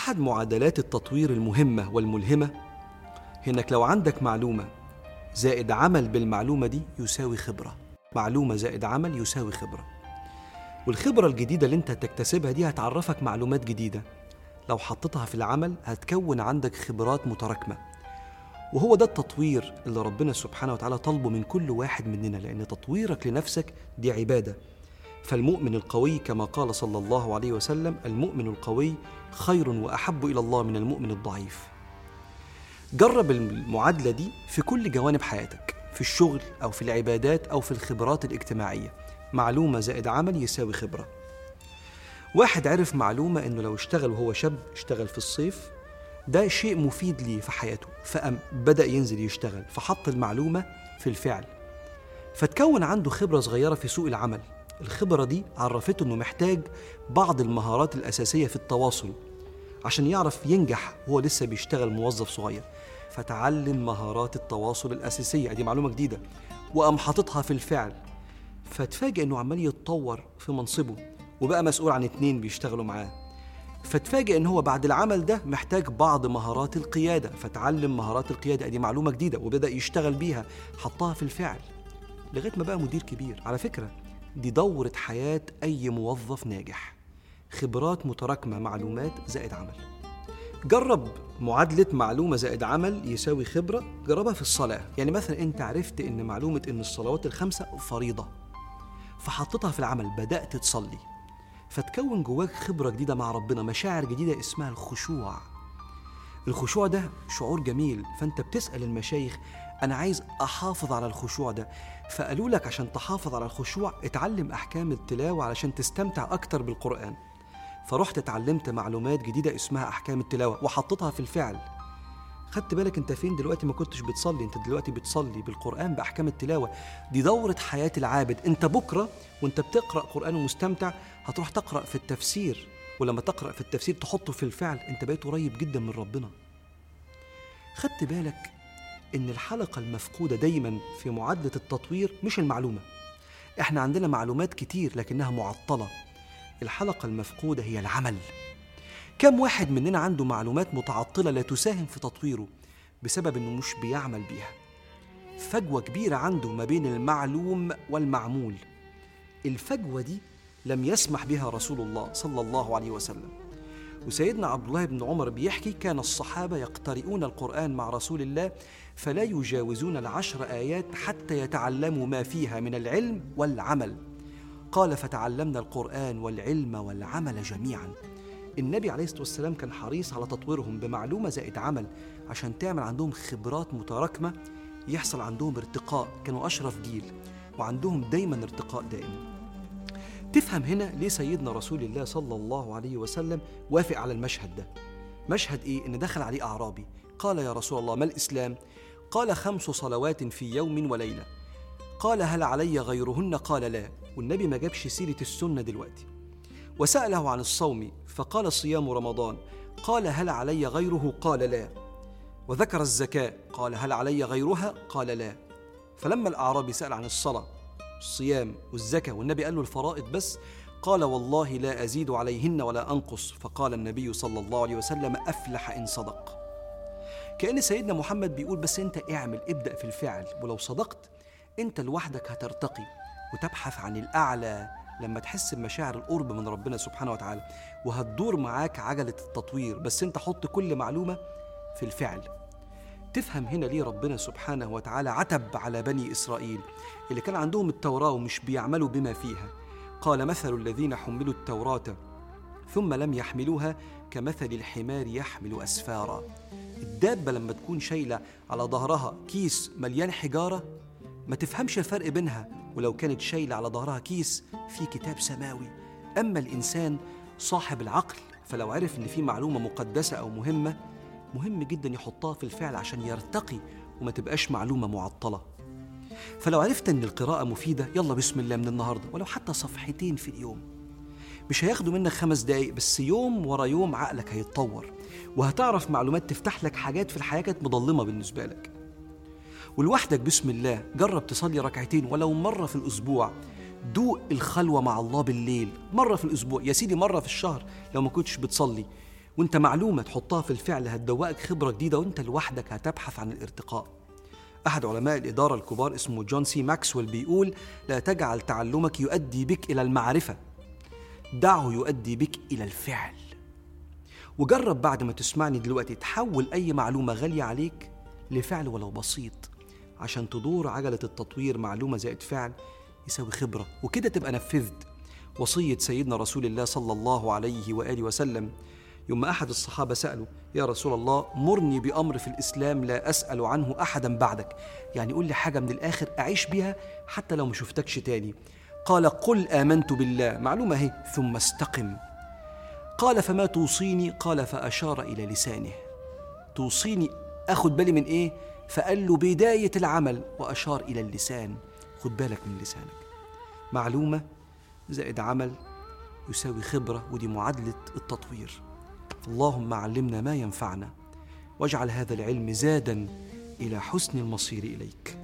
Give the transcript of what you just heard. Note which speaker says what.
Speaker 1: أحد معادلات التطوير المهمة والملهمة؟ هي إنك لو عندك معلومة زائد عمل بالمعلومة دي يساوي خبرة. معلومة زائد عمل يساوي خبرة. والخبرة الجديدة اللي أنت هتكتسبها دي هتعرفك معلومات جديدة. لو حطيتها في العمل هتكون عندك خبرات متراكمة. وهو ده التطوير اللي ربنا سبحانه وتعالى طلبه من كل واحد مننا لأن تطويرك لنفسك دي عبادة. فالمؤمن القوي كما قال صلى الله عليه وسلم المؤمن القوي خير وأحب إلى الله من المؤمن الضعيف. جرب المعادلة دي في كل جوانب حياتك في الشغل أو في العبادات أو في الخبرات الاجتماعية. معلومة زائد عمل يساوي خبرة. واحد عرف معلومة إنه لو اشتغل وهو شاب اشتغل في الصيف ده شيء مفيد ليه في حياته. فقام بدأ ينزل يشتغل فحط المعلومة في الفعل. فتكون عنده خبرة صغيرة في سوق العمل. الخبرة دي عرفته إنه محتاج بعض المهارات الأساسية في التواصل عشان يعرف ينجح وهو لسه بيشتغل موظف صغير. فتعلم مهارات التواصل الأساسية. دي معلومة جديدة. وقام حاططها في الفعل. فتفاجئ إنه عمال يتطور في منصبه وبقى مسؤول عن اتنين بيشتغلوا معاه. فتفاجئ إن هو بعد العمل ده محتاج بعض مهارات القيادة. فتعلم مهارات القيادة. دي معلومة جديدة وبدأ يشتغل بيها. حطها في الفعل. لغاية ما بقى مدير كبير. على فكرة دي دورة حياة أي موظف ناجح. خبرات متراكمة معلومات زائد عمل. جرب معادلة معلومة زائد عمل يساوي خبرة جربها في الصلاة. يعني مثلا أنت عرفت أن معلومة أن الصلوات الخمسة فريضة فحطيتها في العمل بدأت تصلي فتكون جواك خبرة جديدة مع ربنا مشاعر جديدة اسمها الخشوع. الخشوع ده شعور جميل فأنت بتسأل المشايخ أنا عايز أحافظ على الخشوع ده. فقالوا لك عشان تحافظ على الخشوع اتعلم أحكام التلاوة علشان تستمتع أكتر بالقرآن. فرحت اتعلمت معلومات جديدة اسمها أحكام التلاوة وحطيتها في الفعل. خدت بالك أنت فين دلوقتي؟ ما كنتش بتصلي أنت دلوقتي بتصلي بالقرآن بأحكام التلاوة. دي دورة حياة العابد. أنت بكرة وأنت بتقرأ قرآن ومستمتع هتروح تقرأ في التفسير. ولما تقرأ في التفسير تحطه في الفعل أنت بقيت قريب جدا من ربنا. خدت بالك إن الحلقة المفقودة دايما في معادلة التطوير مش المعلومة. إحنا عندنا معلومات كتير لكنها معطلة. الحلقة المفقودة هي العمل. كم واحد مننا عنده معلومات متعطلة لا تساهم في تطويره بسبب إنه مش بيعمل بيها؟ فجوة كبيرة عنده ما بين المعلوم والمعمول. الفجوة دي لم يسمح بها رسول الله صلى الله عليه وسلم. وسيدنا عبد الله بن عمر بيحكي كان الصحابة يقترئون القرآن مع رسول الله فلا يجاوزون العشر آيات حتى يتعلموا ما فيها من العلم والعمل. قال فتعلمنا القرآن والعلم والعمل جميعا. النبي عليه الصلاة والسلام كان حريص على تطويرهم بمعلومة زائد عمل عشان تعمل عندهم خبرات متراكمة يحصل عندهم ارتقاء كانوا أشرف جيل وعندهم دايما ارتقاء دائم. تفهم هنا ليه سيدنا رسول الله صلى الله عليه وسلم وافق على المشهد ده. مشهد إيه؟ إن دخل عليه أعرابي. قال يا رسول الله ما الإسلام؟ قال خمس صلوات في يوم وليلة. قال هل علي غيرهن؟ قال لا. والنبي ما جابش سيرة السنة دلوقتي. وسأله عن الصوم فقال صيام رمضان. قال هل علي غيره؟ قال لا. وذكر الزكاة. قال هل علي غيرها؟ قال لا. فلما الأعرابي سأل عن الصلاة الصيام والزكاة والنبي قال له الفرائض بس. قال والله لا أزيد عليهن ولا أنقص. فقال النبي صلى الله عليه وسلم أفلح إن صدق. كأن سيدنا محمد بيقول بس أنت اعمل ابدأ في الفعل. ولو صدقت أنت لوحدك هترتقي وتبحث عن الأعلى لما تحس بمشاعر القرب من ربنا سبحانه وتعالى. وهتدور معاك عجلة التطوير. بس أنت حط كل معلومة في الفعل. تفهم هنا ليه ربنا سبحانه وتعالى عتب على بني إسرائيل اللي كان عندهم التوراة ومش بيعملوا بما فيها. قال مثل الذين حملوا التوراة ثم لم يحملوها كمثل الحمار يحمل أسفارا. الدابة لما تكون شايلة على ظهرها كيس مليان حجارة ما تفهمش الفرق بينها ولو كانت شايلة على ظهرها كيس في كتاب سماوي. أما الإنسان صاحب العقل فلو عرف إن في معلومة مقدسة أو مهمة مهم جدا يحطها في الفعل عشان يرتقي وما تبقاش معلومة معطلة. فلو عرفت إن القراءة مفيدة يلا بسم الله من النهارده ولو حتى صفحتين في اليوم. مش هياخدوا منك خمس دقايق بس يوم ورا يوم عقلك هيتطور وهتعرف معلومات تفتح لك حاجات في الحياة كانت مضلمه بالنسبة لك. ولوحدك بسم الله جرب تصلي ركعتين ولو مرة في الأسبوع. دوق الخلوة مع الله بالليل مرة في الأسبوع. يا سيدي مرة في الشهر لو ما كنتش بتصلي. وانت معلومة تحطها في الفعل هتدوقك خبرة جديدة وانت لوحدك هتبحث عن الارتقاء. أحد علماء الإدارة الكبار اسمه جون سي ماكسويل بيقول لا تجعل تعلمك يؤدي بك إلى المعرفة دعه يؤدي بك إلى الفعل. وجرب بعد ما تسمعني دلوقتي تحول أي معلومة غالية عليك لفعل ولو بسيط عشان تدور عجلة التطوير معلومة زائد فعل يساوي خبرة. وكده تبقى نفذت. وصية سيدنا رسول الله صلى الله عليه وآله وسلم يوم أحد الصحابة سألوا يا رسول الله مرني بأمر في الإسلام لا أسأل عنه أحدا بعدك. يعني قول لي حاجة من الآخر أعيش بيها حتى لو ما شفتكش تاني. قال قل آمنت بالله. معلومة هي ثم استقم. قال فما توصيني؟ قال فأشار إلى لسانه. توصيني؟ أخد بالي من إيه؟ فقال له بداية العمل. وأشار إلى اللسان. خد بالك من لسانك. معلومة زائد عمل يساوي خبرة ودي معادلة التطوير. اللهم علمنا ما ينفعنا واجعل هذا العلم زادا إلى حسن المصير إليك.